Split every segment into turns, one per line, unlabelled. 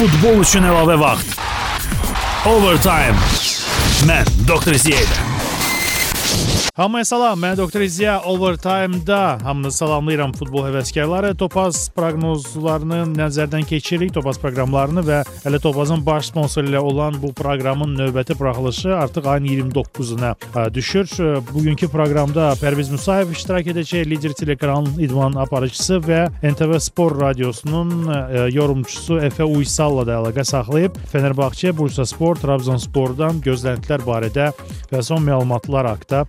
Futbol üçün əlavə vaxt. Overtime. Mən Doktor Ziyədə. Hamıya salam, mən Doktor İziya Overtime-da hamını salamlayıram futbol həvəskarları. Topaz proqnozlarını nəzərdən keçiririk, Topaz proqramlarını və hələ Topazın baş sponsoru ilə olan bu proqramın növbəti buraxılışı artıq ayın 29-una düşür. Bugünkü proqramda Pərviz Musayev iştirak edəcək, lider telekanalın idman aparıcısı və NTV Spor radiosunun yorumçusu Efe Uysalla da əlaqə saxlayıb Fenerbahçe, Bursa Spor, Trabzonspordan gözləntilər barədə və son məlumatlar haqqında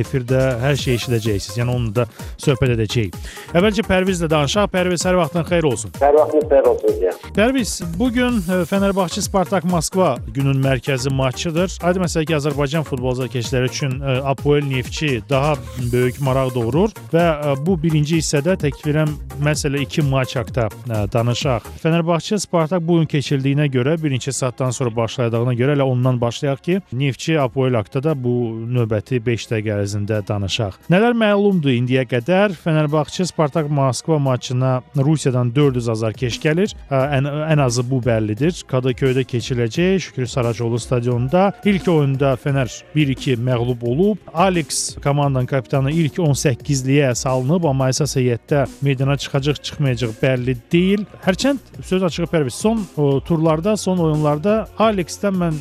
efirdə hər şeyi eşidəcəksiniz. Yəni onunla da söhbət edəcəyik. Əvvəlcə Pərvizlə danışaq. Pərviz, hər vaxtın xeyir olsun.
Hər vaxtınız xeyir olsun.
Pərviz, bu gün Fenerbahçe Spartak Moskva günün mərkəzi maçıdır. Aydın məsələ ki, Azərbaycan futbol azarkeşləri üçün Apoel Neftçi daha böyük maraq doğurur və bu birinci hissədə təklif edirəm məsələ 2 maç haqqında danışaq. Fenerbahçe Spartak bu gün keçirdiyinə görə bir neçə saatdan sonra başlayacağına görə elə ondan başlayaq ki, Neftçi Apoel haqqında da bu növbəti 5 dəqiqə ərzində danışaq. Nələr məlumdur indiyə qədər? Fenerbahçe Spartak Moskva maçına Rusiyadan 400 azarkeş gəlir. Ən ən azı bu bəllidir. Kadaköydə keçiriləcək Şükrü Saracoğlu stadionunda. İlk oyunda Fener 1-2 məğlub olub. Alex komandanın kapitanı ilk 18-liyə salınıb, amma əsas heyətdə meydana çıxacaq, çıxmayacaq bəlli deyil. Hərçənd söz açığı pərviz son o, turlarda, son oyunlarda Alexdən mən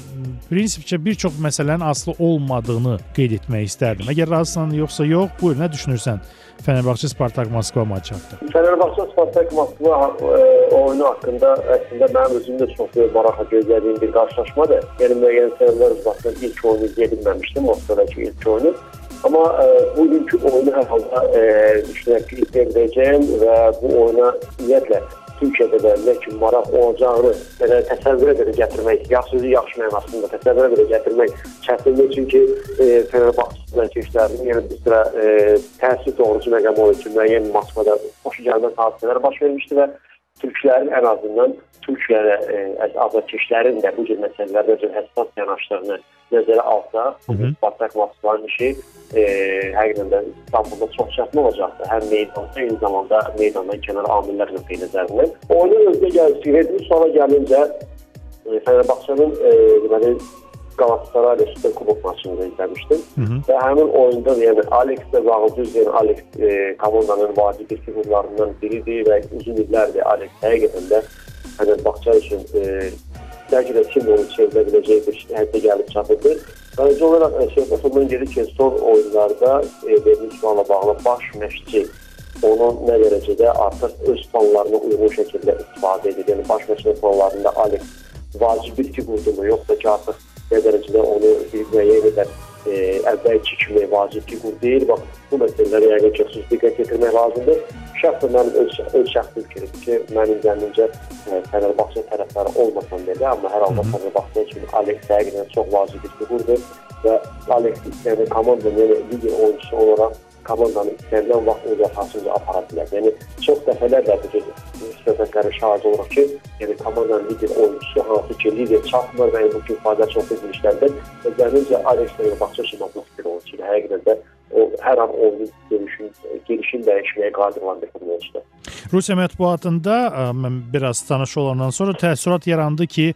prinsipcə bir çox məsələnin aslı olmadığını qeyd etmək istərdim. Əgər razısan yoxsa yox, buyur nə düşünürsən? Fenerbahçe Spartak Moskva maçı haqqında.
Fenerbahçe Spartak Moskva e, oyunu haqqında əslində mənim özüm də çox böyük maraqla gözlədiyim bir qarşılaşmadır. Yəni müəyyən səbəblər üzbətindən ilk oyunu izləyə bilməmişdim, Moskvadakı ilk oyunu. Amma e, bugünkü oyunu hər halda e, düşünürəm ki, izləyə biləcəyəm və bu oyuna ümumiyyətlə Türkiyədə də nə kimi maraq olacağını belə təsəvvürə belə gətirmək, yaxşı sözü yaxşı mənasında təsəvvürə belə gətirmək çətindir çünki e, Fenerbahçe keçlərinin yəni bir sıra e, təsir doğrusu məqam olur ki, müəyyən Moskvada xoşu gəlmez hadisələr baş vermişdi və türklərin ən azından Türkiyədə e, azarkeşlərin də bu cür məsələlərdə özünün həssas yanaşdığını nəzərə alsaq, Spartak Moskvanın işi e, həqiqətən də İstanbulda çox çətin olacaqdır. Həm meydanda, eyni zamanda meydandan kənar amillər nöqteyi nəzərindən. Oyunun özünə gəlincə, verdiyi suala gəlincə, e, Fenerbahçe'nin e, deməli Galatasaray ilə Super Kubok maçını izləmişdim. Və həmin oyunda yəni Alex də Zağıcız, yəni Alex e, komandanın vacib bir figurlarından biridir və uzun illərdir Alex həqiqətən də Fenerbahçe üçün e, bəlkə də kim onu çevirə biləcək bir həddə gəlib çatırdı. Sadəcə olaraq söhbət ondan gedir ki, son oyunlarda e, verilmiş sualla bağlı baş məşqçi onun nə dərəcədə artıq öz planlarına uyğun şəkildə istifadə edir. Yəni baş məşqçi planlarında Alex vacib bir figurdumu, yoxsa ki artıq nə dərəcədə onu bir müəyyən qədər e, əvvəlki kimi vacib figur deyil. Bax, bu məsələlərə yəqin ki, xüsusi diqqət yetirmək lazımdır. Şəxsən mənim öz, öz şəxsi fikrimdir ki, mənim zənnimcə e, Fenerbahçe tərəfləri olmasam belə, amma hər halda Fenerbahçe üçün Alex həqiqətən çox vacib bir figurdur və Alex yəni komandanın yəni lider oyuncusu olaraq komandanı istənilən vaxt öz əsasında apara bilər. Yəni çox dəfələrlə bu cür söhbətlərə şahid oluruq ki, yəni komandanın lider oyuncusu hansı ki lider çatmır və bu kimi fayda çox edilmişlərdir. Və zənnimcə Alex Fenerbahçe olmaq bir oyuncudur. Həqiqətən də o hər an oyunun görüşün, gelişin dəyişməyə qadir olan bir futbolçudur.
Rusiya mətbuatında mən biraz tanış olandan sonra təəssürat yarandı ki,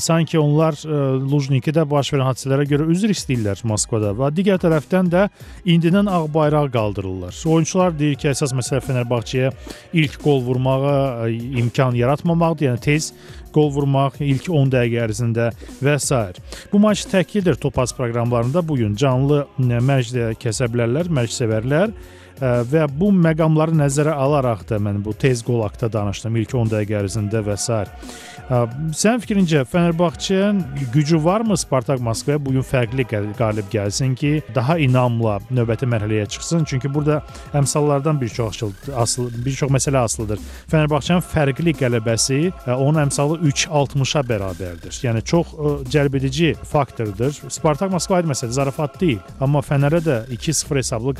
sanki onlar e, Lujnikidə baş verən hadisələrə görə üzr istəyirlər Moskvada və digər tərəfdən də indidən ağ bayraq qaldırırlar. Oyunçular deyir ki, əsas məsələ Fenerbahçeyə ilk qol vurmağa e, imkan yaratmamaqdır, yəni tez qol vurmaq ilk 10 dəqiqə ərzində və s. Bu maç təklidir Topaz proqramlarında bu gün canlı mərcdə kəsə bilərlər, mərc sevərlər və bu məqamları nəzərə alaraq da mən bu tez qol haqqında danışdım ilk 10 dəqiqə ərzində və s. Sənin fikrincə Fenerbahçenin gücü varmı Spartak Moskvaya bu gün fərqli qalib gəlsin ki, daha inamla növbəti mərhələyə çıxsın? Çünki burada əmsallardan bir çox asıl bir çox məsələ asılıdır. Fenerbahçenin fərqli qələbəsi onun əmsalı 3.60-a bərabərdir. Yəni çox cəlbedici faktordur. Spartak Moskva aid məsələ zarafat deyil, amma Fənərə də 2-0 hesablı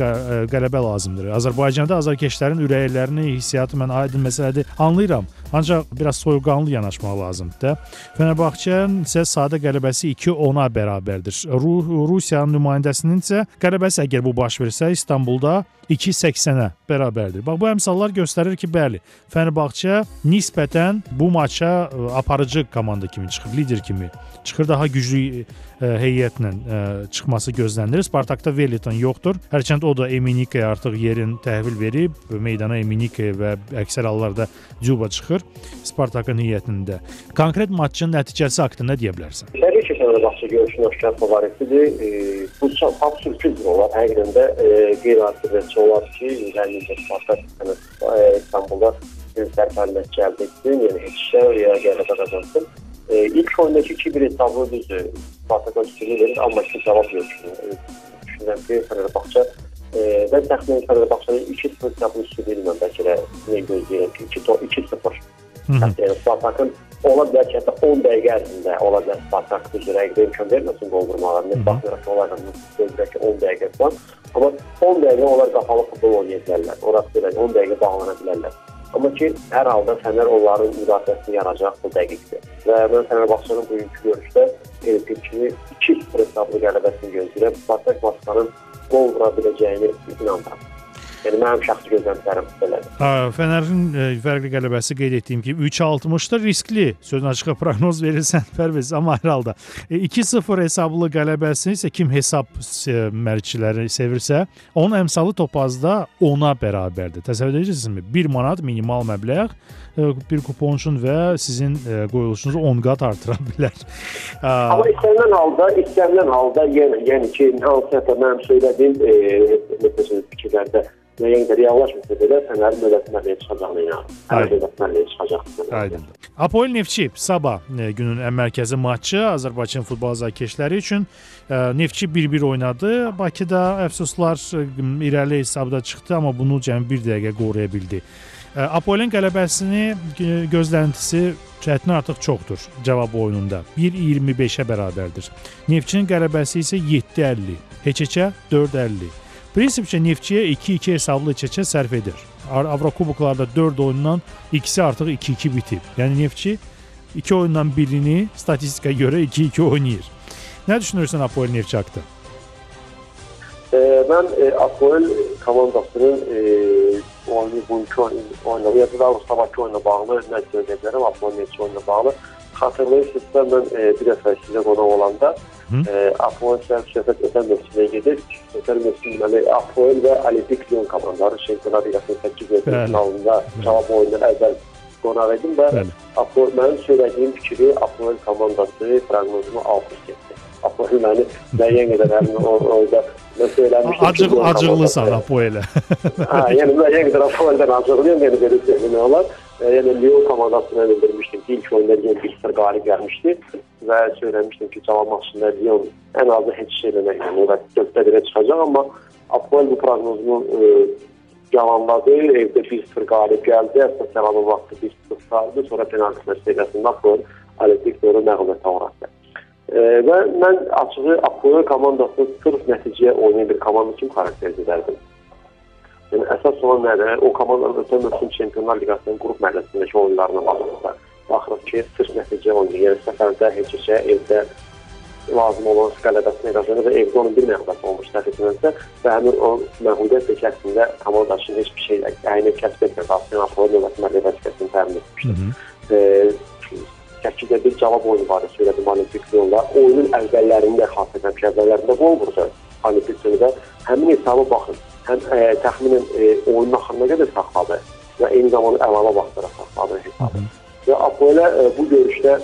qələbə lazımdır. Azərbaycanda azarkeşlərin ürəklərini, hissiyatı mən aydın məsələdir. Anlayıram. Ancaq biraz soyuqqanlı yanaşmaq lazımdır da. Fenerbahçenin isə sadə qələbəsi 2-10-a bərabərdir. Ru Rusiyanın nümayəndəsinin isə qələbəsi əgər bu baş versə İstanbulda 2.80-ə bərabərdir. Bax bu əmsallar göstərir ki, bəli, Fenerbahçe nisbətən bu maça ə, aparıcı komanda kimi çıxır, lider kimi çıxır, daha güclü ə, heyətlə çıxması gözlənilir. Spartakda Veliton yoxdur. Hərçənd o da Eminikaya artıq yerin təhvil verib, meydana Eminikaya və əksər hallarda Cuba çıxır Spartakın heyətində. Konkret matçın nəticəsi haqqında deyə bilərsən?
Təbii ki, Fenerbahçe görüşün aşkar favoritidir. E, bu tam sürprizdir olar. Həqiqətən də e, qeyri-adi nəticə olar ki, İlhəmicə Spartak e, İstanbulda bir sərfərmək gəldi etsin, yəni heç şey ya qələbə qazansın. E, ilk oyundakı 2-1 hesabı düzdür. Spartak üstünlüğü verir, amma ki cavab. E, düşünürəm ki, Fenerbahçe e, ben təxminən Fenerbahçe'nin 2-0 hesabını üstünlüğü ilə bəlkə də nə gözləyirəm ki, 2-0. Yəni Spartakın ola bilər ki, hətta 10 dəqiqə ərzində ola bilər Spartak cür rəqibə imkan verməsin qol vurmalarına. Baxmayaraq ki, onlar gözləyir ki, 10 dəqiqə falan. Amma 10 dəqiqə onlar qapalı futbol oynaya bilərlər. Orası belə 10 dəqiqə bağlana bilərlər. Amma ki, hər halda Fənər onların müdafiəsini yaracaq bu dəqiqdir. Və mən Fənərbağçanın bugünkü görüşdə Elpikini 2-0 hesablı qələbəsini gözləyirəm. Spartak Moskvanın qol vura biləcəyini inanıram. Yəni mənim şəxsi gözləntilərim belədir.
Hə, Fənərin ə, fərqli qələbəsi qeyd etdiyim kimi 3-60-da riskli sözün açığı proqnoz verirsən Pərvez, amma hər halda e, 2-0 hesablı qələbəsi isə kim hesab e, mərciləri sevirsə, onun əmsalı topazda 10-a bərabərdir. Təsəvvür edirsinizmi? 1 manat minimal məbləğ e, bir kuponçun və sizin e, qoyuluşunuzu 10 qat artıra bilər.
Amma istənilən halda, istənilən halda yəni, yəni ki, hansısa mənim söylədiyim e, məsələn fikirlərdə müəyyən qədər reallaşmasa belə Fənərin dövlətmərliyə çıxacağına inanıram. Fənər
Aydın.
dövlətmərliyə çıxacaq.
Aydındır. Apoel Neftçi sabah e, günün ən mərkəzi matçı Azərbaycan futbol azarkeşləri üçün e, Neftçi 1-1 oynadı. Bakıda əfsuslar e, irəli hesabda çıxdı, amma bunu cəmi 1 dəqiqə qoruya bildi. Apoelin qələbəsini gö- gözləntisi çətin artıq çoxdur cavab oyununda. 1.25-ə bərabərdir. Neftçinin qələbəsi isə 7.50, Heçeçə 4.50. Prinsipcə Neftçiyə 2-2 hesablı Heçeçə sərf edir. Ar- Avrokuboklarda 4 oyundan ikisi artıq 2-2 bitib. Yəni Neftçi 2 oyundan birini statistikaya görə 2-2 oynayır. Nə düşünürsən Apoel Neftçi haqqında?
E, mən e, Apoel komandasının e, oyunu bugünkü oyunu, ya da daha doğrusu sabahki oyuna bağlı nə söyləyəcək bilərəm, Apoel Neftçi oyuna bağlı. Xatırlayırsınızsa mən e, bir dəfə sizə qonaq olanda e, Apoel səhv söhbət ötən mövsümə gedir. Ötən deməli Apoel və Olimpik Lyon komandaları Şampionlar Liqasının 8
Bəli.
finalında cavab oyundan əvvəl qonaq idim və. Apoel mənim söylədiyim fikri Apoel komandası proqnozumu alt üst Apoel məni müəyyən qədər həmin o- orada söyləmişdim.
Acıq acıqlısan
komandası-
Apoelə.
Ha, yəni müəyyən qədər Apoeldən acıqlıyam, yəni belə söyləmək olar. Yəni Lyon komandasına bildirmişdim ki, ilk oyunda Lyon 1-0 qalib gəlmişdi və söyləmişdim ki, cavab maçında Lyon ən azı heç şey eləmək, yəni da 4-də 1-ə çıxacaq, amma Apoel bu proqnozumu e, yalanladı. Evdə 1-0 qalib gəldi. Əsas səlalı vaxtı 1-0 qaldı. Sonra penalti məsələsində Apoel Olimpik Lyon məğlubiyyətə uğratdı. E, və mən açığı Apoel komandasını sırf nəticəyə oynayan bir komanda kimi xarakterizə edərdim. Yəni əsas olan nədir? O komandanın ötən mövsüm Çempionlar Liqasının qrup mərhələsindəki oyunlarına baxırsa, baxırıq ki, sırf nəticə oyunu, yəni səfərdə heç-heçə, evdə lazım olan qələbəsini qazanır və evdə onun bir məğlubiyyət olmuş etmirəmsə və həmin o məğlubiyyət də əslində komanda üçün heç bir şey əyni kəsb etmir. Aslında Apollo növbətində vəzifəsini təmin etmişdir. E, Şəkidə bir cavab oyunu var, söylədim Olimpik Lyonda. Oyunun əvvəllərində xatırladım ki, əvvəllərində qol vurdu Olimpik Lyonda. Həmin hesaba baxın. Həm e, təxminən e, oyunun axırına qədər saxladı və eyni zamanda əlavə vaxtlara saxladı hesabı. Və Apollo e, bu görüşdə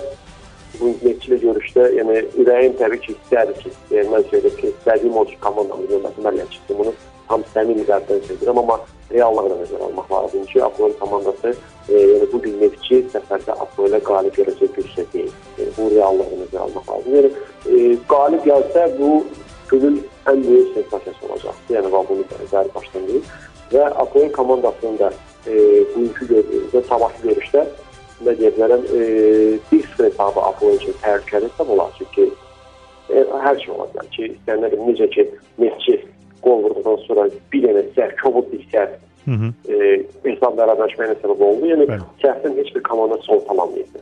bu netçili görüşdə, yəni ürəyim təbii ki, istərdi ki, e, mən söylədim ki, istədiyim o ki, komandamın yönətimi mən bunu tam səmimi qəlbdən söyləyirəm, amma reallığı da nəzərə almaq lazımdır ki, Apollo komandası e, yəni bu gün netçi səfərdə Apollo qalib gələcək gücdə deyil. Yəni, bu reallığı nəzərə almaq lazımdır. Yəni e, qalib gəlsə bu günün ən böyük sensasiyası olacaq. Yəni bunu bəzi başdan deyim. Və Apollo komandasının da e, bugünkü görüşdə, sabahki görüşdə nə deyə bilərəm, e, bir sıfır hesabı Apollo üçün təhlükəli hesab olar. Çünki e, hər şey ola bilər ki, istənilən necə ki, Messi qol vurduqdan sonra bir dənə səhv, kobud bir səhv. E, hesab bərabərləşməyinə səbəb oldu. Yəni kəsdən heç bir komanda soltalanmayıb.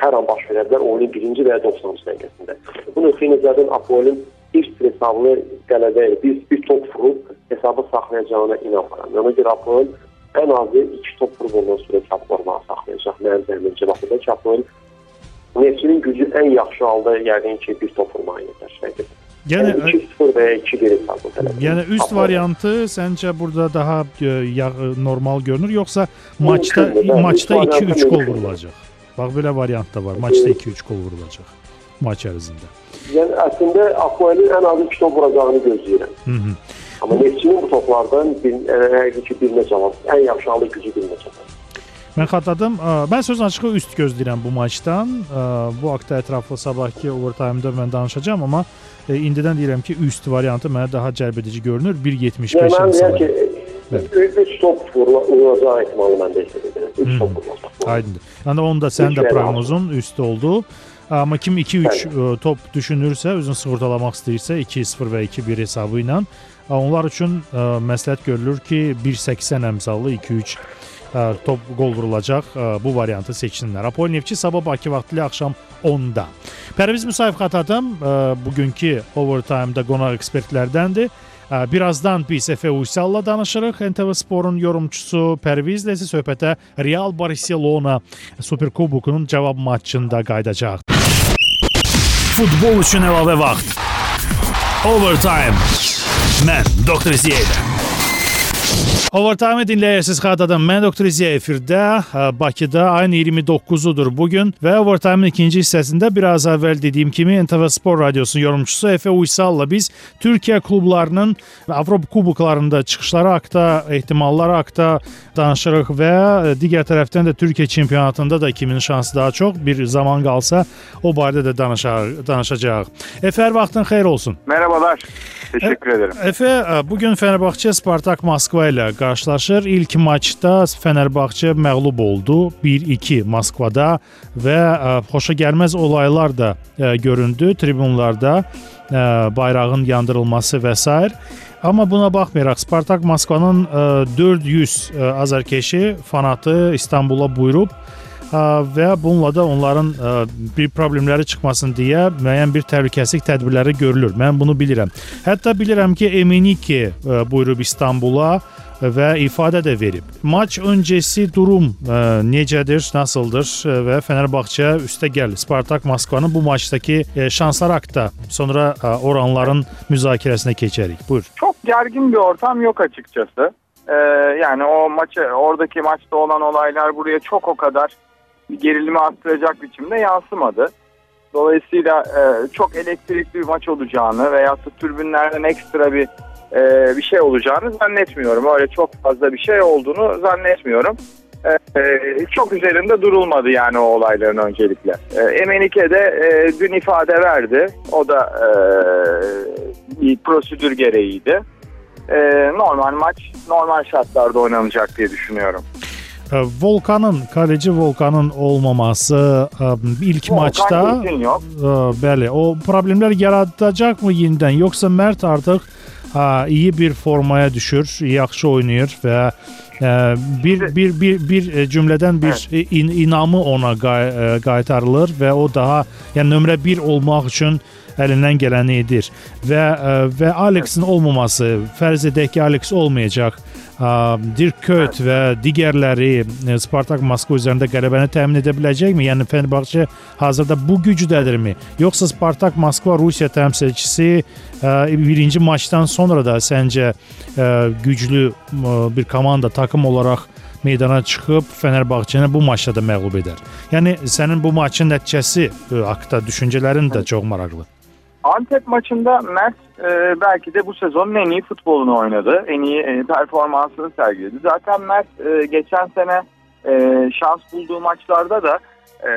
Hər an baş verə bilər oyunun birinci və ya 90-cı dəqiqəsində. Bu nöqteyi nəzərdən Apoelin bir hesablı qələbə, bir, bir top vurub hesabı saxlayacağına inanmıram. Yəni görə Apoel ən azı iki top vurub ondan sonra çaplarına saxlayacaq. Mənim zəminimcə baxıda Apoel Neftçinin gücü ən yaxşı halda yəqin ki, bir top vurmağa yetər.
Yəni
Yəni 2-0 və ya 2-1 hesabı tələb.
Yəni üst
Apoel.
variantı səncə burada daha e, ya, normal görünür yoxsa maçda
Mümkündür, bəli.
maçda
Üst variantı
2-3 gol
mümkündür.
vurulacaq? Bax belə variant da var. Maçda 2-3 gol vurulacaq maç ərzində.
Yəni əslində Apoelin ən azı 2 top vuracağını gözləyirəm.
Hı -hı.
Amma Neftçinin bu toplardan bir, hər ki, birinə cavab, ən yaxşı halda gücü birinə cavab.
Mən xatırladım. Mən söz açığı üst gözləyirəm bu maçdan. Bu haqda ətraflı sabahki overtime-da mən danışacağam, amma e, indidən deyirəm ki, üst variantı mənə daha cəlbedici görünür. 1.75
Yəni mən deyirəm ki,
Bəli.
3 top vurula- vurulacağı ehtimalı mən də hesab edirəm. 3
Hı.
top vurulacaq.
Aydındır. Yəni onun da sənin də proqnozun üst oldu. Amma kim 2-3 ə, top düşünürsə, özünü sığortalamaq istəyirsə 2-0 və 2-1 hesabı ilə onlar üçün məsləhət görülür ki, 1.80 əmsallı 2-3 ə, top qol vurulacaq bu variantı seçsinlər. Apol Neftçi sabah Bakı vaxtı ilə axşam 10-da. Pərviz Musayev xatadım. Ə, Bugünkü overtime-da qonaq ekspertlərdəndir. Birazdan biz Efe Uysalla danışırıq. NTV Sporun yorumçusu Pərvizlə isə söhbətə Real Barcelona Superkubokunun cavab matçında qayıdacaq. Futbol üçün əlavə vaxt. Overtime. Mən Doktor Ziyədə. Overtime dinləyirsiniz xatadan. Mən Doktor Ziya efirdə ə, Bakıda ayın 29-udur bu gün və Overtime-ın ikinci hissəsində biraz əvvəl dediyim kimi NTV Spor Radiosunun yorumçusu Efe Uysalla biz Türkiyə klublarının Avropa kuboklarında çıxışları haqqında, ehtimalları haqqında danışırıq və ə, digər tərəfdən də Türkiyə çempionatında da kimin şansı daha çox bir zaman qalsa o barədə də danışar, danışacağıq. Efe hər vaxtın xeyir olsun.
Merhabalar. Teşekkür ederim.
Efe, ə, bu gün Fenerbahçe Spartak Moskva ilə qarşılaşır. İlk maçda Fenerbahçe məğlub oldu 1-2 Moskvada və ə, xoşa gəlməz olaylar da ə, göründü tribunlarda bayrağın yandırılması və s. Amma buna baxmayaraq Spartak Moskvanın ə, 400 ə, azarkeşi fanatı İstanbula buyurub və bununla da onların ə, bir problemləri çıxmasın deyə müəyyən bir təhlükəsizlik tədbirləri görülür. Mən bunu bilirəm. Hətta bilirəm ki, Emenike ə, buyurub İstanbula və ifadə də verib. Maç öncəsi durum ə, necədir, nasıldır ə, və Fenerbahçe üstə gəl Spartak Moskvanın bu maçdakı ə, şansları haqqında sonra ə, oranların müzakirəsinə keçərik. Buyur.
Çok gergin bir ortam yok açıkçası. Ee, yani o maçı oradaki maçta olan olaylar buraya çok o kadar gerilimi arttıracak biçimde yansımadı. Dolayısıyla e, çok elektrikli bir maç olacağını veya da türbünlerden ekstra bir e, bir şey olacağını zannetmiyorum. Öyle çok fazla bir şey olduğunu zannetmiyorum. E, e, çok üzerinde durulmadı yani o olayların öncelikle. E, Emenike de e, dün ifade verdi. O da e, bir prosedür gereğiydi. E, normal maç normal şartlarda oynanacak diye düşünüyorum.
Volkanın, kaleci Volkanın olmaması ə, ilk
Volkan kesin yok.
Ə, bəli, o problemlər yaradacaqmı yenidən yoxsa Mert artıq iyi bir formaya düşür, yaxşı oynayır və bir bir bir bir e, cümlədən bir e, in, inamı ona qay, qaytarılır və o daha yəni nömrə 1 olmaq üçün əlindən gələni edir və və Alexin olmaması, fərz edək ki, Alex olmayacaq. Dirk Kuyt və digərləri ə, Spartak Moskva üzərində qələbəni təmin edə biləcəkmi? Yəni Fenerbahçe hazırda bu gücdədirmi? Yoxsa Spartak Moskva Rusiya təmsilçisi ə, birinci maçdan sonra da səncə ə, güclü bir komanda, takım olaraq meydana çıxıb Fenerbahçəni bu maçda da məğlub edər. Yəni sənin bu maçın nəticəsi haqqında düşüncələrin də çox maraqlı.
Antep maçında Mert e, belki de bu sezonun en iyi futbolunu oynadı. En iyi e, performansını sergiledi. Zaten Mert e, geçen sene e, şans bulduğu maçlarda da e,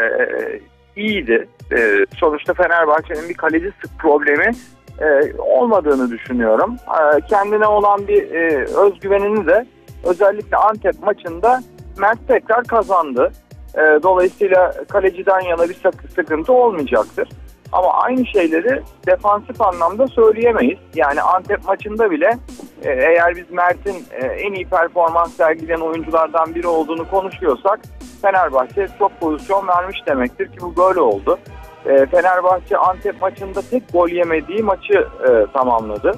iyiydi. E, sonuçta Fenerbahçe'nin bir kaleci sık problemi e, olmadığını düşünüyorum. E, kendine olan bir e, özgüvenini de özellikle Antep maçında Mert tekrar kazandı. E, dolayısıyla kaleciden yana bir sıkıntı olmayacaktır. Ama aynı şeyleri defansif anlamda söyleyemeyiz. Yani Antep maçında bile e, eğer biz Mert'in e, en iyi performans sergileyen oyunculardan biri olduğunu konuşuyorsak Fenerbahçe çok pozisyon vermiş demektir ki bu böyle oldu. E, Fenerbahçe Antep maçında tek gol yemediği maçı tamamladı.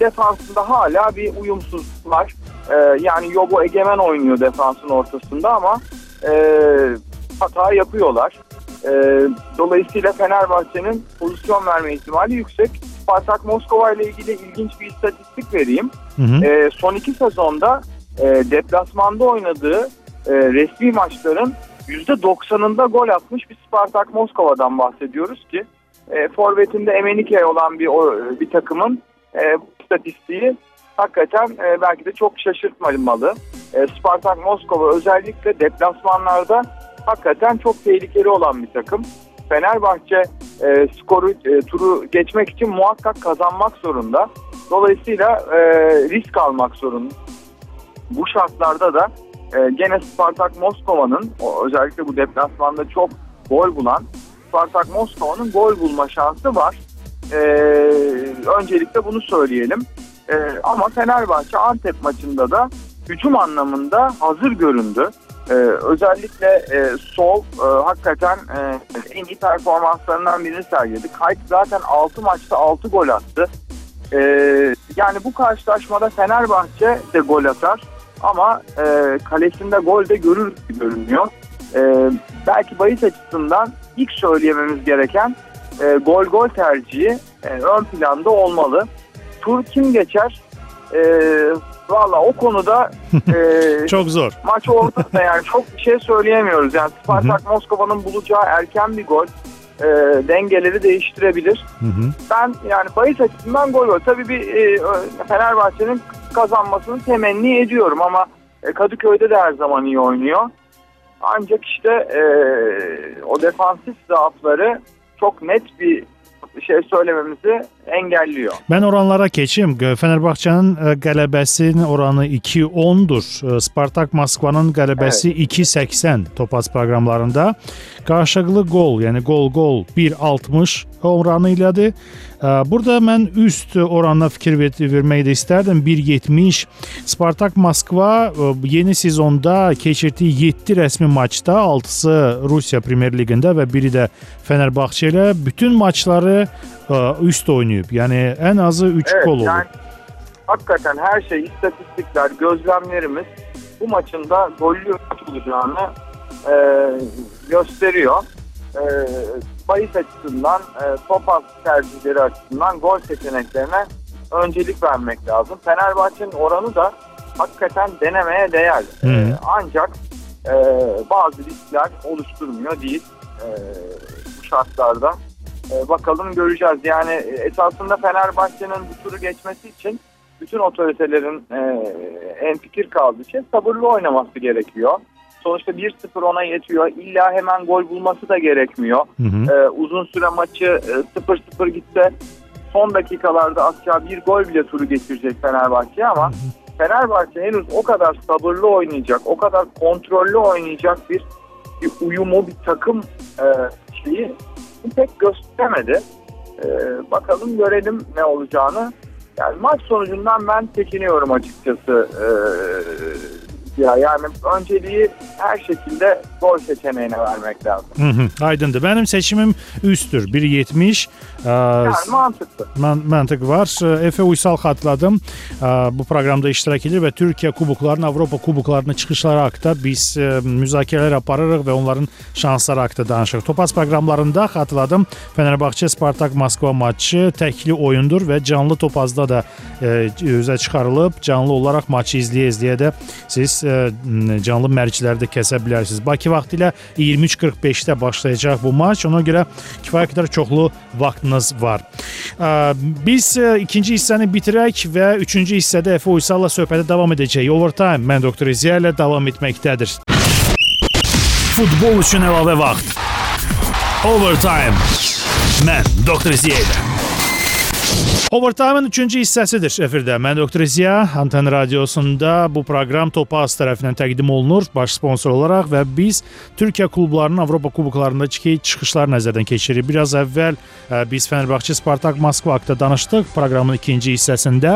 Defansında hala bir. E, yani Yobo egemen oynuyor defansın ortasında ama hata yapıyorlar. E, dolayısıyla Fenerbahçe'nin pozisyon verme ihtimali yüksek. Spartak Moskova ile ilgili ilginç bir istatistik vereyim. Hı hı. E, son iki sezonda e, deplasmanda oynadığı e, resmi maçların %90'ında gol atmış bir Spartak Moskova'dan bahsediyoruz ki e, forvetinde Emenike olan bir o, bir takımın e, istatistiği hakikaten e, belki de çok şaşırtmalı. E, Spartak Moskova özellikle deplasmanlarda hakikaten çok tehlikeli olan bir takım. Fenerbahçe e, skoru e, turu geçmek için muhakkak kazanmak zorunda. Dolayısıyla e, risk almak zorunda. Bu şartlarda da e, gene Spartak Moskova'nın özellikle bu deplasmanda çok gol bulan Spartak Moskova'nın gol bulma şansı var. E, öncelikle bunu söyleyelim. E, ama Fenerbahçe Antep maçında da hücum anlamında hazır göründü. Ee, özellikle e, sol e, hakikaten e, en iyi performanslarından birini sergiledi. Kayıt zaten 6 maçta 6 gol attı. E, yani bu karşılaşmada Fenerbahçe de gol atar ama e, kalesinde gol de görür görünüyor. E, belki bahis açısından ilk söyleyememiz gereken e, gol gol tercihi e, ön planda olmalı. Tur kim geçer? E, Valla o konuda
e, çok zor.
Maç ortada yani çok bir şey söyleyemiyoruz. Yani Spartak Moskova'nın bulacağı erken bir gol e, dengeleri değiştirebilir. Hı hı. Ben yani bahis açısından gol var. Tabii bir e, Fenerbahçe'nin kazanmasını temenni ediyorum ama e, Kadıköy'de de her zaman iyi oynuyor. Ancak işte e, o defansif zaafları çok net bir şey söylememizi engelliyor.
Ben oranlara keçim. Fenerbahçe'nin e, qələbəsinin oranı 2-10'dur. E, Spartak Moskvanın qələbəsi evet. 2-80 Topaz proqramlarında. Qarşılıqlı gol, yəni gol-gol 1-60 oranı ilədir. Burada mən üst oranına fikir vermək də istərdim. 1.70 Spartak Moskva yeni sezonda keçirdiyi 7 rəsmi maçda 6-sı Rusiya Premyer Liqində və biri də Fenerbahçe ilə bütün maçları üst oynayıb. Yəni ən azı 3 evet, gol olub. Yəni,
hakikaten her şey istatistikler, gözlemlerimiz bu maçın da gollü olacağını e, gösteriyor. E, bahis açısından, e, top tercihleri açısından gol seçeneklerine öncelik vermek lazım. Fenerbahçe'nin oranı da hakikaten denemeye değer. E, ancak e, bazı riskler oluşturmuyor değil e, bu şartlarda. E, bakalım göreceğiz. Yani e, esasında Fenerbahçe'nin bu turu geçmesi için bütün otoritelerin e, en fikir kaldığı şey sabırlı oynaması gerekiyor. Sonuçta 1-0 ona yetiyor. İlla hemen gol bulması da gerekmiyor. Hı hı. Ee, uzun süre maçı e, 0-0 gitse son dakikalarda atacağı bir gol bile turu geçirecek Fenerbahçe ama hı hı. Fenerbahçe henüz o kadar sabırlı oynayacak, o kadar kontrollü oynayacak bir, bir uyumu, bir takım e, şeyi pek gösteremedi. E, bakalım görelim ne olacağını. Yani maç sonucundan ben çekiniyorum açıkçası. E, ya yani önceliği her şekilde gol seçeneğine vermek lazım. Hı
hı, aydındır. Benim seçimim üsttür. 1.70.
Yani mantıklı.
Man mantık var. Efe Uysal xatladım. Bu proqramda iştirak edir və Türkiyə kuboklarının, Avropa kuboklarının çıxışları haqqında biz müzakirələr aparırıq və onların şansları haqqında danışırıq. Topaz proqramlarında xatladım. Fenerbahçe Spartak Moskva maçı təkli oyundur və canlı Topazda da üzə çıxarılıb. Canlı olaraq maçı izləyə-izləyə də siz canlı mərciləri kəsə bilərsiniz. Bakı vaxtı ilə 23:45-də başlayacaq bu maç. Ona görə kifayət qədər çoxlu vaxtınız var. Biz ikinci hissəni bitirək və üçüncü hissədə Efe Uysalla söhbətə davam edəcəyik. Overtime mən Doktor İziya ilə davam etməkdədir. Futbol üçün əlavə vaxt. Overtime. Mən Doktor İziya ilə. Overtime-ın üçüncü hissəsidir efirdə. Mən Doktor Ziya, Anten Radiosunda bu proqram Topaz tərəfindən təqdim olunur baş sponsor olaraq və biz Türkiyə klublarının Avropa kuboklarındakı çıxışlar nəzərdən keçiririk. Biraz əvvəl ə, biz Fenerbahçe Spartak Moskva haqqında danışdıq proqramın ikinci hissəsində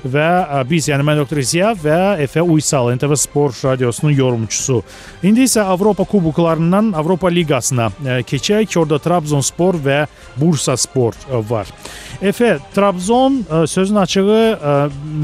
və ə, biz, yəni mən Doktor Ziya və Efe Uysal, NTV Spor radiosunun yorumçusu. İndi isə Avropa kuboklarından Avropa liqasına ə, keçək. Orada Trabzonspor və Bursa Spor ə, var. Efe, Trabzon ə, sözün açığı ə,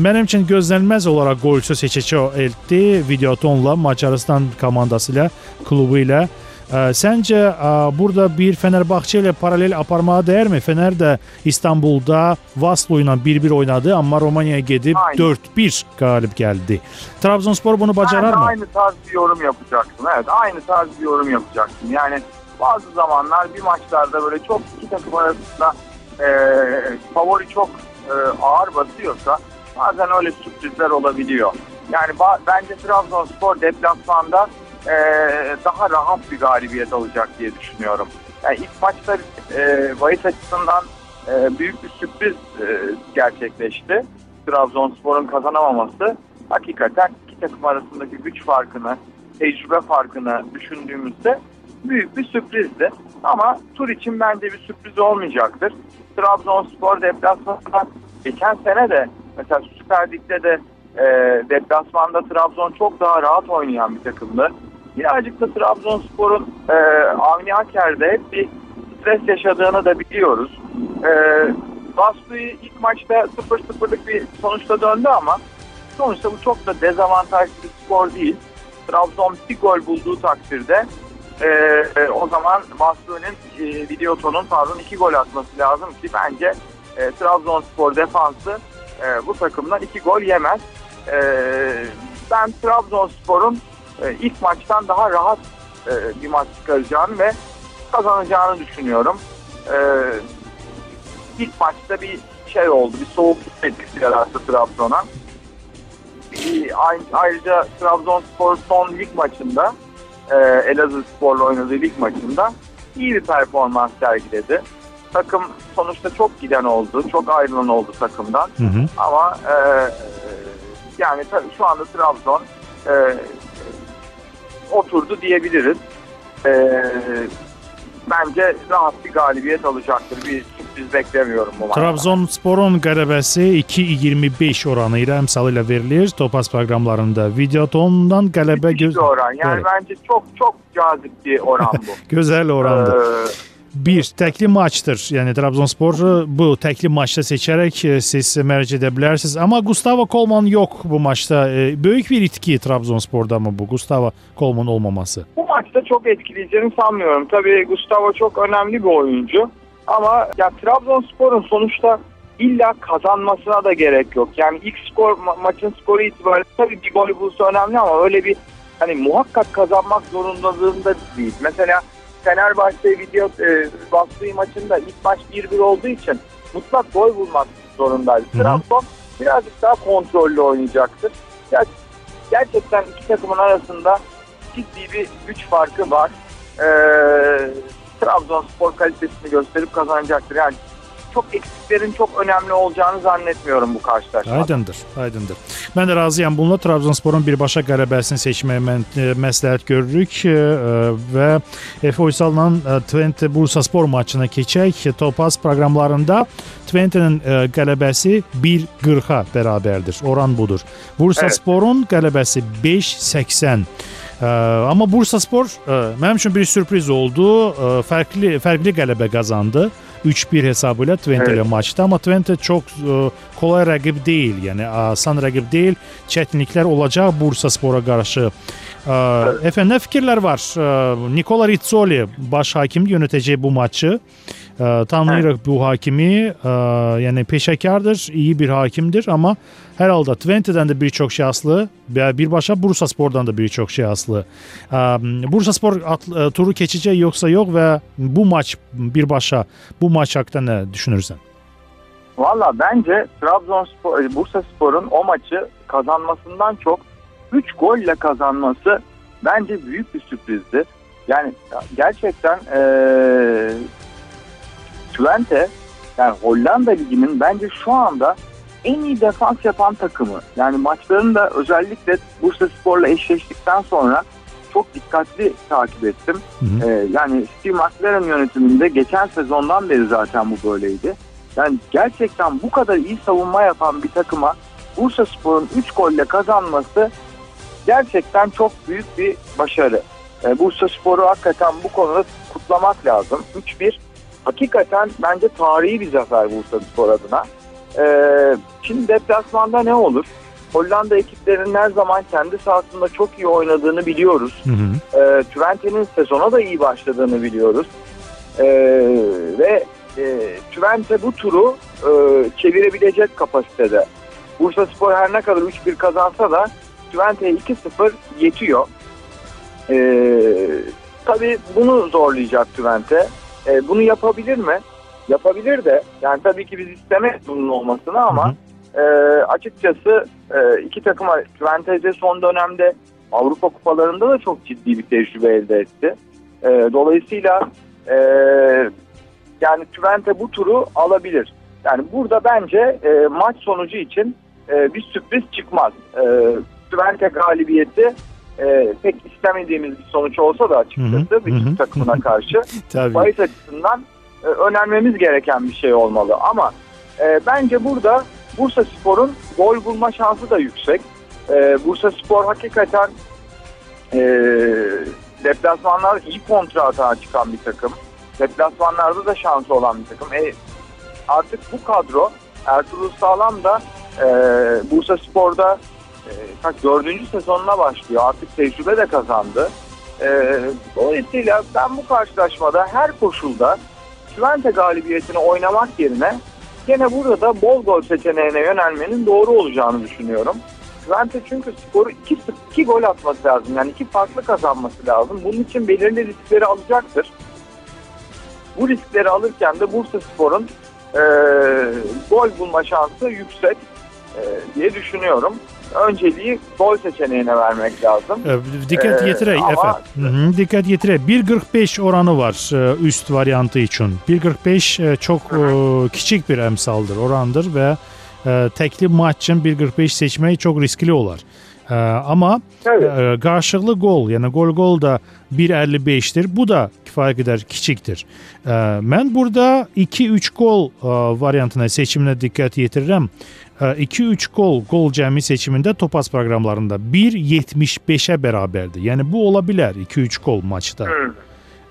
mənim üçün gözlənilməz olaraq qolçu seçici etdi Videotonla Macaristan komandası ilə, klubu ilə. Ə, Səncə ə, burada bir Fenerbahçe ilə paralel aparmağa dəyərmi? Fener də İstanbulda Vaslo ilə 1-1 oynadı, amma Romaniyaya gedib
Aynen.
4-1 qalib gəldi. Trabzonspor bunu bacarar mı?
Aynı tarz bir yorum yapacaksın. Evet aynı tarz bir yorum yapacaksın. Yani bazı zamanlar bir maçlarda böyle çok iki takım arasında e, favori çok e, ağır basıyorsa bazen öyle sürprizler olabiliyor. Yani bence Trabzonspor deplasmanda e, daha rahat bir galibiyet alacak diye düşünüyorum. Yani ilk maçta e, bahis açısından e, büyük bir sürpriz e, gerçekleşti. Trabzonspor'un kazanamaması hakikaten iki takım arasındaki güç farkını, tecrübe farkını düşündüğümüzde büyük bir sürprizdi. Ama tur için bence bir sürpriz olmayacaktır. Trabzonspor deplasmanda geçen sene de mesela Süper Lig'de de e, deplasmanda Trabzon çok daha rahat oynayan bir takımdı. Birazcık da Trabzonspor'un e, Avni Aker'de hep bir stres yaşadığını da biliyoruz. E, Vastu'yu ilk maçta 0-0'lık bir sonuçta döndü ama sonuçta bu çok da dezavantajlı bir skor değil. Trabzon bir gol bulduğu takdirde e, e, o zaman Vastu'nun e, Videoton'un pardon iki gol atması lazım ki bence e, Trabzonspor defansı e, bu takımdan iki gol yemez. E, ben Trabzonspor'un e, ilk maçtan daha rahat e, bir maç çıkaracağını ve kazanacağını düşünüyorum. E, ilk maçta bir şey oldu, bir soğuk etkisi yarattı Trabzon'a. Ayrı- Ayrıca Trabzonspor son lig maçında e, Elazığ Spor'la oynadığı lig maçında iyi bir performans sergiledi. Takım sonuçta çok giden oldu, çok ayrılan oldu takımdan.
Hı hı.
Ama e, yani tabii şu anda Trabzon e, oturdu diyebiliriz. E, bence rahat bir galibiyet alacaktır. Bir sürpriz beklemiyorum bu maçta.
Trabzonsporun qələbəsi 2.25 oranı ilə əmsalı ilə verilir Topaz proqramlarında. Videotondan qələbə göz
oran. Yani
Evet.
bence çok çok cazip bir oran bu.
gözəl orandır.
Ee,
Bir təkli maçdır. Yəni Trabzonspor bu təkli maçda seçərək e, siz mərc edə bilərsiniz. Amma Gustavo Kolman yox bu maçda. E, Böyük bir itki Trabzonsporda mı bu Gustavo Kolman olmaması?
bu maçta çok etkileyeceğini sanmıyorum. Tabii Gustavo çok önemli bir oyuncu. Ama ya Trabzonspor'un sonuçta illa kazanmasına da gerek yok. Yani ilk skor ma- maçın skoru itibariyle tabii bir gol bulsa önemli ama öyle bir hani muhakkak kazanmak zorundalığında değil. Mesela Fenerbahçe video e, Vasfı maçında ilk maç 1-1 olduğu için mutlak gol bulmak zorundaydı.
Hı hı.
Trabzon birazcık daha kontrollü oynayacaktır. Ya, gerçekten iki takımın arasında ciddi bir güç farkı var. Ee, Trabzonspor kalitesini gösterip kazanacaktır. Yani çok eksiklerin çok önemli olacağını zannetmiyorum bu karşılaşmada.
Aydındır, aydındır. Mən də razıyam bununla Trabzonsporun birbaşa qələbəsini seçməyi mən e, məsləhət görürük e, və Efe Uysal'la e, Twente Bursaspor maçına keçək. Topaz proqramlarında Twente'nin e, qələbəsi 1.40-a bərabərdir. Oran budur. Bursasporun qələbəsi 5.80. Amma Bursaspor ə, mənim üçün bir sürpriz oldu. Ə, fərqli fərqli qələbə qazandı. 3-1 hesabı ilə Twente ilə
Evet.
maçda, amma Twente çox ə, kolay rəqib deyil, yəni asan rəqib deyil. Çətinliklər olacaq Bursaspora qarşı. Ə, Efendim, nə fikirlər var? Ə, Nikola Rizzoli baş hakim yönetəcək bu maçı. Ee, Tanrı evet. bu hakimi e, yani peşekardır, iyi bir hakimdir ama herhalde Twente'den de birçok şey aslı, bir başka Bursa Spor'dan da birçok şey aslı. Ee, Bursa Spor e, turu geçecek yoksa yok ve bu maç bir başa bu maç hakkında ne düşünürsen?
Valla bence Trabzonspor, e, Bursa Spor'un o maçı kazanmasından çok 3 golle kazanması bence büyük bir sürprizdi. Yani gerçekten ee, Twente Yani Hollanda Ligi'nin bence şu anda en iyi defans yapan takımı. Yani maçlarını da özellikle Bursa Spor'la eşleştikten sonra çok dikkatli takip ettim.
Hı hı.
Ee, yani Steve McLaren yönetiminde geçen sezondan beri zaten bu böyleydi. Yani gerçekten bu kadar iyi savunma yapan bir takıma Bursa Spor'un 3 golle kazanması gerçekten çok büyük bir başarı. Ee, Bursa Spor'u hakikaten bu konuda kutlamak lazım. 3-1 hakikaten bence tarihi bir zafer Bursa Spor adına. Ee, şimdi deplasmanda ne olur? Hollanda ekiplerinin her zaman kendi sahasında çok iyi oynadığını biliyoruz.
Hı hı.
E, Twente'nin sezona da iyi başladığını biliyoruz. E, ve e, Twente bu turu e, çevirebilecek kapasitede. Bursa Spor her ne kadar 3-1 kazansa da Twente'ye 2-0 yetiyor. E, tabii bunu zorlayacak Twente. E, bunu yapabilir mi? Yapabilir de. Yani tabii ki biz istemeyiz bunun olmasını ama
Hı hı.
e, açıkçası e, iki takım Twente son dönemde Avrupa kupalarında da çok ciddi bir tecrübe elde etti. E, dolayısıyla e, yani Twente bu turu alabilir. Yani burada bence e, maç sonucu için e, bir sürpriz çıkmaz. E, Twente galibiyeti e, pek istemediğimiz bir sonuç olsa da açıkçası
Hı hı, hı.
takımına karşı bahis açısından e, önermemiz gereken bir şey olmalı. Ama e, bence burada Bursa Spor'un gol bulma şansı da yüksek. E, Bursa Spor hakikaten e, deplasmanlar iyi kontra atağa çıkan bir takım. Deplasmanlarda da şansı olan bir takım. E, artık bu kadro Ertuğrul Sağlam da e, Bursa Spor'da e, dördüncü sezonuna başlıyor. Artık tecrübe de kazandı. E, dolayısıyla ben bu karşılaşmada her koşulda Twente galibiyetini oynamak yerine gene burada da bol gol seçeneğine yönelmenin doğru olacağını düşünüyorum. Twente çünkü skoru 2, 2 gol atması lazım. Yani iki farklı kazanması lazım. Bunun için belirli riskleri alacaktır. Bu riskleri alırken de Bursa Spor'un e, gol bulma şansı yüksek diye düşünüyorum. Önceliği gol seçeneğine vermek lazım.
E, Dikkat
Ee,
yetirey
ama-
Efe. Hı hı, Dikkat yetirey. 1.45 oranı var e, üst varyantı için. 1.45 e, çok e, küçük bir emsaldır, orandır ve e, tekli maç için 1.45 seçmeyi çok riskli olur. E, ama
Evet.
e, karşılıklı gol yani gol gol da 1.55'tir. Bu da kifayet kadar küçüktir. E, ben burada 2-3 gol e, varyantına seçimine dikkat yetirirəm. E, 2-3 gol gol cəmi seçimində Topaz proqramlarında 1.75'e bərabərdir. Yəni bu ola bilər 2-3 gol maçda.
Hı.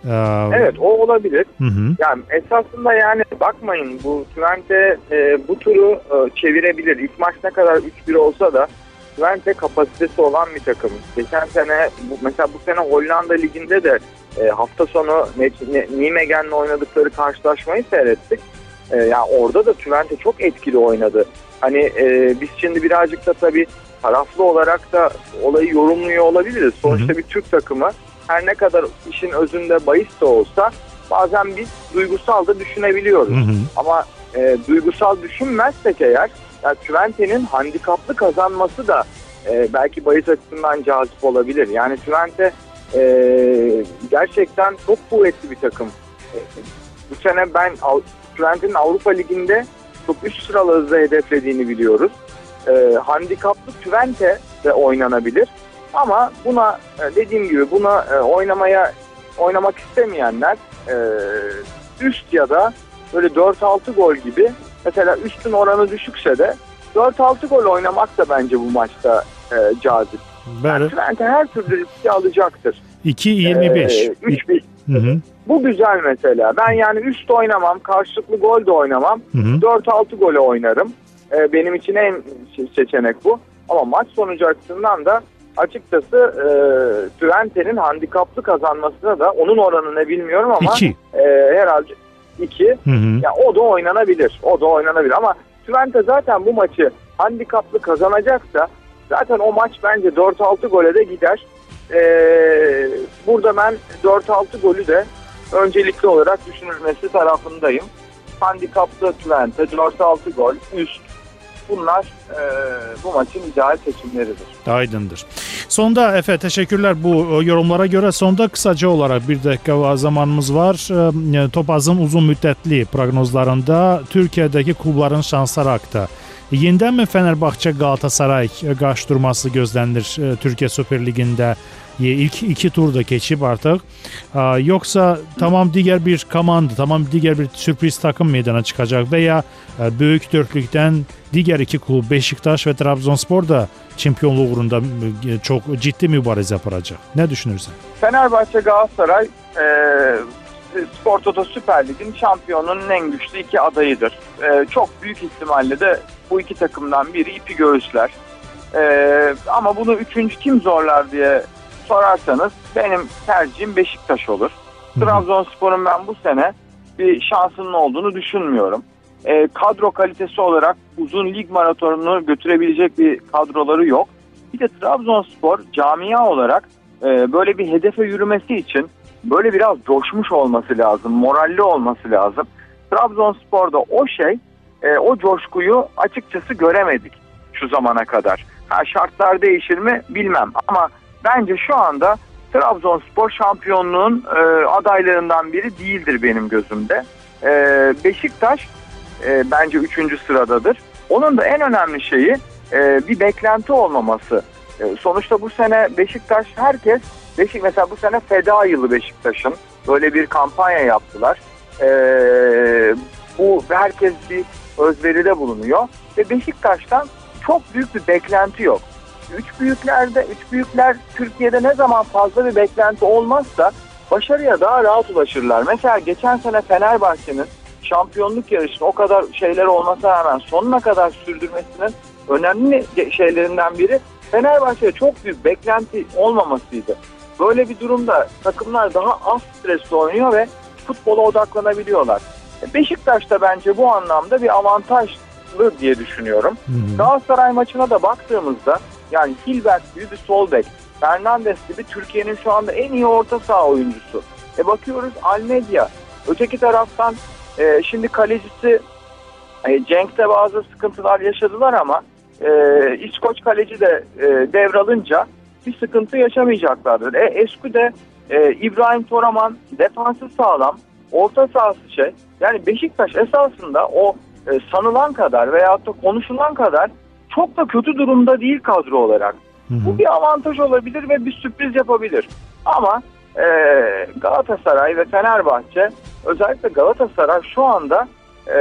E,
Evet o olabilir.
Hı hı.
Yani esasında yani bakmayın bu Twente e, bu turu e, çevirebilir. İlk maç ne kadar 3-1 olsa da Twente kapasitesi olan bir takım. Geçen sene bu, mesela bu sene Hollanda Ligi'nde de e, hafta sonu Nijmegen'le oynadıkları karşılaşmayı seyrettik. E, yani orada da Twente çok etkili oynadı. Hani e, biz şimdi birazcık da tabii taraflı olarak da olayı yorumluyor olabiliriz. Sonuçta bir Türk takımı her ne kadar işin özünde bahis de olsa bazen biz duygusal da düşünebiliyoruz.
Hı hı.
Ama e, duygusal düşünmezsek eğer yani Twente'nin handikaplı kazanması da e, belki bahis açısından cazip olabilir. Yani Twente e, gerçekten çok kuvvetli bir takım. E, bu sene ben Av- Twente'nin Avrupa Ligi'nde çok üst sıralı hızla hedeflediğini biliyoruz. E, handikaplı Twente de oynanabilir. Ama buna e, dediğim gibi buna e, oynamaya oynamak istemeyenler e, üst ya da böyle 4-6 gol gibi mesela üstün oranı düşükse de 4-6 gol oynamak da bence bu maçta e, cazip. Yani
Bəli.
Twente her türlü riski alacaktır.
2.25.
Ee, 3-1.
Hı hı.
Bu güzel mesela. Ben yani üst oynamam, karşılıklı gol de oynamam.
Hı hı.
4-6 gole oynarım. Ee, benim için en se- seçenek bu. Ama maç sonucu açısından da açıkçası e, Twente'nin handikaplı kazanmasına da onun oranı ne bilmiyorum ama
2.
e, herhalde 2.
Hı hı.
Ya o da oynanabilir. O da oynanabilir ama Twente zaten bu maçı handikaplı kazanacaksa zaten o maç bence 4-6 gole de gider. Ee, burada ben 4-6 golü de öncelikli olarak düşünülmesi tarafındayım. Handikaplı Twente 4-6 gol üst bunlar e, bu maçın ideal seçimleridir.
Aydındır. Sonda Efe teşekkürler bu e, yorumlara göre. Sonda kısaca olarak bir dakika zamanımız var. E, Topaz'ın uzun müddetli prognozlarında Türkiye'deki klubların şansları haqqında Yenidən mi Fenerbahçe Galatasaray qarşı durması gözlənilir Türkiye Süper Ligi'ndə? İlk iki turda keçib artıq. Yoksa tamam digər bir komanda, tamam digər bir sürpriz takım meydana çıxacaq və ya böyük dörtlükdən digər iki klub Beşiktaş və Trabzonspor da çempionluq uğrunda çox ciddi mübarizə aparacaq. Nə düşünürsən?
Fenerbahçe Galatasaray e, Spor Toto Süper Lig'in şampiyonunun en güçlü iki adayıdır. E, çok büyük ihtimalle de bu iki takımdan biri ipi göğüsler. E, ama bunu üçüncü kim zorlar diye sorarsanız benim tercihim Beşiktaş olur. Trabzonspor'un ben bu sene bir şansının olduğunu düşünmüyorum. E, kadro kalitesi olarak uzun lig maratonunu götürebilecek bir kadroları yok. Bir de Trabzonspor camia olarak e, böyle bir hedefe yürümesi için böyle biraz coşmuş olması lazım, moralli olması lazım. Trabzonspor'da o şey, e, o coşkuyu açıkçası göremedik şu zamana kadar. Ha, şartlar değişir mi bilmem ama bence şu anda Trabzonspor şampiyonluğun e, adaylarından biri değildir benim gözümde. E, Beşiktaş e, bence üçüncü sıradadır. Onun da en önemli şeyi e, bir beklenti olmaması. E, sonuçta bu sene Beşiktaş herkes, Beşik mesela bu sene feda yılı Beşiktaş'ın böyle bir kampanya yaptılar. E, bu herkes bir özveride bulunuyor ve Beşiktaş'tan çok büyük bir beklenti yok üç büyüklerde, üç büyükler Türkiye'de ne zaman fazla bir beklenti olmazsa başarıya daha rahat ulaşırlar. Mesela geçen sene Fenerbahçe'nin şampiyonluk yarışının o kadar şeyler olmasına rağmen sonuna kadar sürdürmesinin önemli şeylerinden biri Fenerbahçe'ye çok büyük beklenti olmamasıydı. Böyle bir durumda takımlar daha az stresli oynuyor ve futbola odaklanabiliyorlar. Beşiktaş da bence bu anlamda bir avantajlı diye düşünüyorum. Hı hı. Galatasaray maçına da baktığımızda yani Hilbert gibi bir sol bek. Fernandes gibi Türkiye'nin şu anda en iyi orta saha oyuncusu. E bakıyoruz Almedia. Öteki taraftan e, şimdi kalecisi e, Cenk'te bazı sıkıntılar yaşadılar ama e, İskoç kaleci de e, devralınca bir sıkıntı yaşamayacaklardır. E, Esku de e, İbrahim Toraman defansı sağlam, orta sahası şey. Yani Beşiktaş esasında o e, sanılan kadar veyahut da konuşulan kadar çok da kötü durumda değil kadro olarak. Hı hı. Bu bir avantaj olabilir ve bir sürpriz yapabilir. Ama e, Galatasaray ve Fenerbahçe özellikle Galatasaray şu anda e,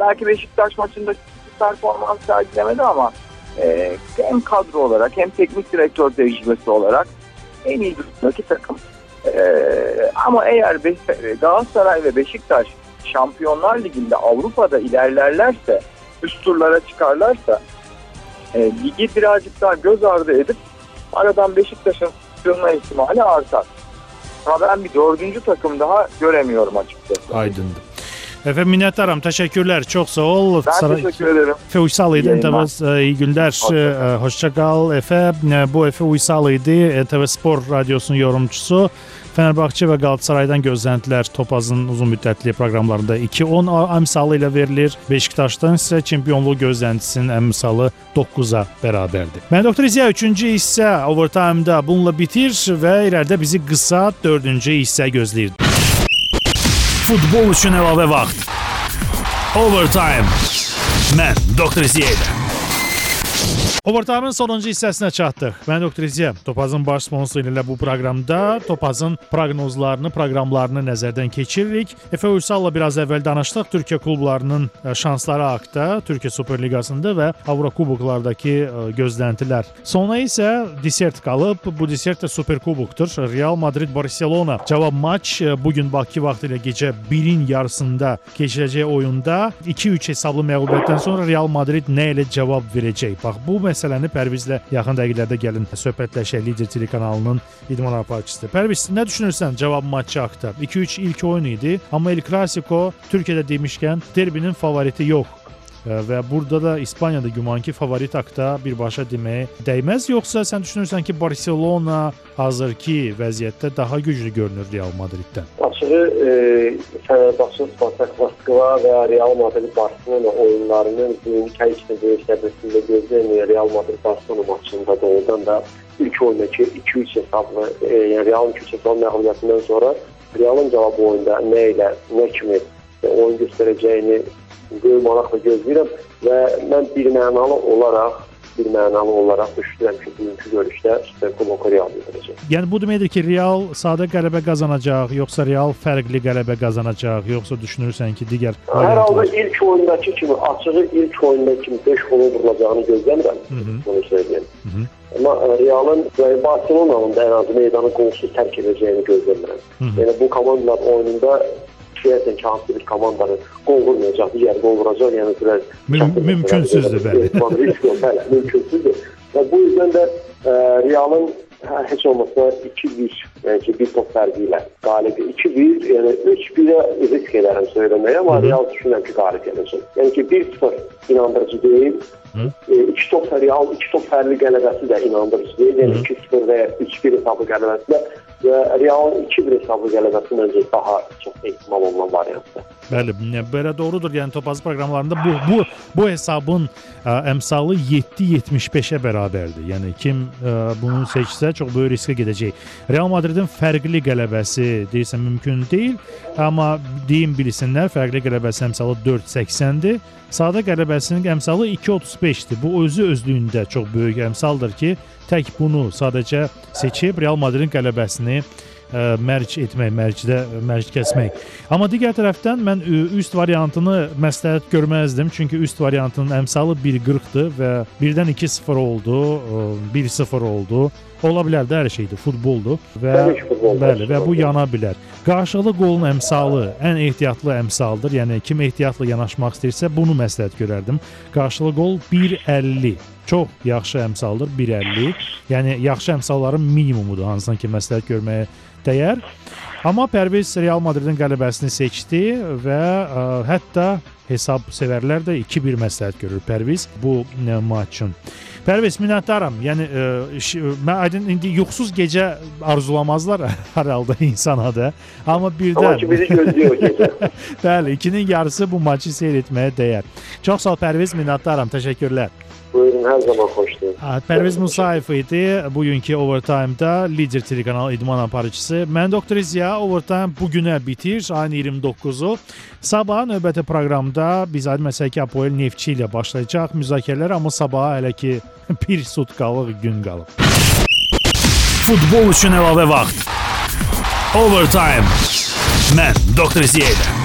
belki Beşiktaş maçında performans sergilemedi ama e, hem kadro olarak hem teknik direktör tecrübesi olarak en iyi durumdaki takım. E, ama eğer Galatasaray ve Beşiktaş Şampiyonlar Ligi'nde Avrupa'da ilerlerlerse üst turlara çıkarlarsa e, ligi birazcık daha göz ardı edip aradan Beşiktaş'ın sığınma ihtimali artar. Ama ben bir dördüncü takım daha göremiyorum açıkçası.
Aydındı. Efendim minnettarım. Teşekkürler. Çok sağ ol.
Ben Saray... teşekkür ederim.
Efe Uysal'ıydı. Tavız e, iyi günler. Hoşça, Hoşça kal Efe. E, bu Efe Uysal'ıydı. TV Spor Radyosu'nun yorumcusu. Fenerbahçe və Qalatasaraydan gözləntilər Topazın uzun müddətli proqramlarında 2-10 əmsalı ilə verilir. Beşiktaşdan isə çempionluq gözləntisinin əmsalı 9-a bərabərdir. Mən Doktor İziya 3-cü hissə overtime-da bununla bitir və irəlidə bizi qısa 4-cü hissə gözləyir. Futbol üçün əlavə vaxt. Overtime. Mən Doktor İziya. Overtime'ın sonuncu hissəsinə çatdıq. Mən Doktor İziyə Topazın baş sponsoru ilə bu proqramda Topazın proqnozlarını, proqramlarını nəzərdən keçiririk. Efe Uysalla biraz əvvəl danışdıq Türkiyə klublarının e, şansları haqqında, Türkiyə Super Liqasında və Avrokuboklardakı e, gözləntilər. Sonra isə desert qalıb. Bu desert də Super Kubokdur. Real Madrid Barcelona cavab maç e, bu gün Bakı vaxtı ilə gecə 1-in yarısında keçiriləcək oyunda 2-3 hesablı məğlubiyyətdən sonra Real Madrid nə ilə cavab verəcək? Bax bu məsələni Pərvizlə yaxın dəqiqələrdə gəlin söhbətləşək Lider telekanalının idman aparıcısı. Pərviz, nə düşünürsən cavab maçı haqqında? 2-3 ilk oyun idi, amma El Clasico Türkiyədə demişkən derbinin favoriti yox. Və burada da İspaniyada güman ki, favorit haqda birbaşa deməyə dəyməz, yoxsa sən düşünürsən ki, Barselona hazırki vəziyyətdə daha güclü görünür Real Madriddən?
Açığı e, Fenerbahçe, Spartak Moskva və Real Madrid Barcelona oyunlarının bugünkü həqiqətən böyük səbirsizliklə gözləyən Real Madrid Barcelona maçında doğrudan da ilk oyundakı 2-3 hesablı, e, yəni Realın 2-3 hesablı məğlubiyyətindən sonra Realın cavabı oyunda nə ilə, nə kimi oyun göstərəcəyini böyük maraqla gözləyirəm və mən bir mənalı olaraq bir mənalı olaraq düşünürəm ki, bugünkü görüşdə Superkuboku Real götürəcək.
Yəni bu deməkdir ki, Real sadə qələbə qazanacaq, yoxsa Real fərqli qələbə qazanacaq, yoxsa düşünürsən ki, digər
Hər halda ilk oyundakı kimi, açığı ilk oyundakı kimi 5 qolun vurulacağını gözləmirəm. Bunu söyləyim. Hı -hı. Amma Realın və Barcelona'nın da ən azı meydanı qolsuz tərk edəcəyini gözləmirəm. Yəni bu komandalar oyununda kişiyyətən ki, hansı bir komandanın qol vurmayacaq, digər qol vuracaq, yəni biraz
Müm mümkünsüzdür bəli.
Risk yox, bəli, mümkünsüzdür. Və bu yüzdən də ə, Realın hə, heç olmasa 2-1, yəni ki, bir top fərqi ilə qalib 2-1, yəni 3-1-ə risk edərəm söyləməyə, amma Real düşünürəm ki, qalib gələcək. Yəni ki, 1-0 inandırıcı deyil. Hı? E, iki top Real, iki top fərqli qələbəsi də inandırıcı deyil. Yəni 2-0 və ya 3-1 hesablı qələbəsi də və Realın 2-1 hesablı qələbəsi məncə daha çox ehtimal olunan variantdır.
Bəli, belə doğrudur. Yəni Topazı proqramlarında bu bu bu hesabın ə, əmsalı 7.75-ə bərabərdir. Yəni kim ə, bunu seçsə çox böyük riskə gedəcək. Real Madridin fərqli qələbəsi deyirsən mümkün deyil, amma deyim bilsinlər, fərqli qələbəsi əmsalı 4.80-dir. Sadə qələbəsinin əmsalı 2.35-dir. Bu özü özlüyündə çox böyük əmsaldır ki, tək bunu sadəcə seçib Real Madridin qələbəsini ə, mərc etmək, mərcdə mərc kəsmək. Amma digər tərəfdən mən üst variantını məsləhət görməzdim, çünki üst variantının əmsalı 1.40-dır və birdən 2-0 oldu, ə, 1-0 oldu. Ola bilər də hər şeydir, futboldur və bəli və bu yana bilər. Qarşılıqlı qolun əmsalı ən ehtiyatlı əmsaldır. Yəni kim ehtiyatla yanaşmaq istəyirsə bunu məsləhət görərdim. Qarşılıqlı qol 1.50 çox yaxşı əmsaldır 1.50. Yəni yaxşı əmsalların minimumudur hansısan ki məsləhət görməyə dəyər. Amma Pərviz Real Madridin qələbəsini seçdi və ə, hətta hesab sevərlər də 2-1 məsləhət görür Pərviz bu ə, maç üçün. Pərviz minnətdaram. Yəni ş, mən aydın indi yuxusuz gecə arzulamazlar hər halda insana da. Amma birdən
Amma ki bizi gözləyir gecə.
Bəli, 2-nin yarısı bu maçı seyr etməyə dəyər. Çox sağ ol Pərviz, minnətdaram. Təşəkkürlər.
Buyurun, hər zaman xoşdur.
Pərviz Musayev idi bugünkü Overtime-da lider telekanal idman aparıcısı. Mən Doktor Ziya Overtime bu günə bitir, ayın 29-u. Sabah növbəti proqramda biz aydın məsələ ki, Apoel Neftçi ilə başlayacaq müzakirələr, amma sabaha hələ ki bir sutkalıq gün qalıb.
Futbol üçün əlavə vaxt. Overtime. Mən Doktor Ziya.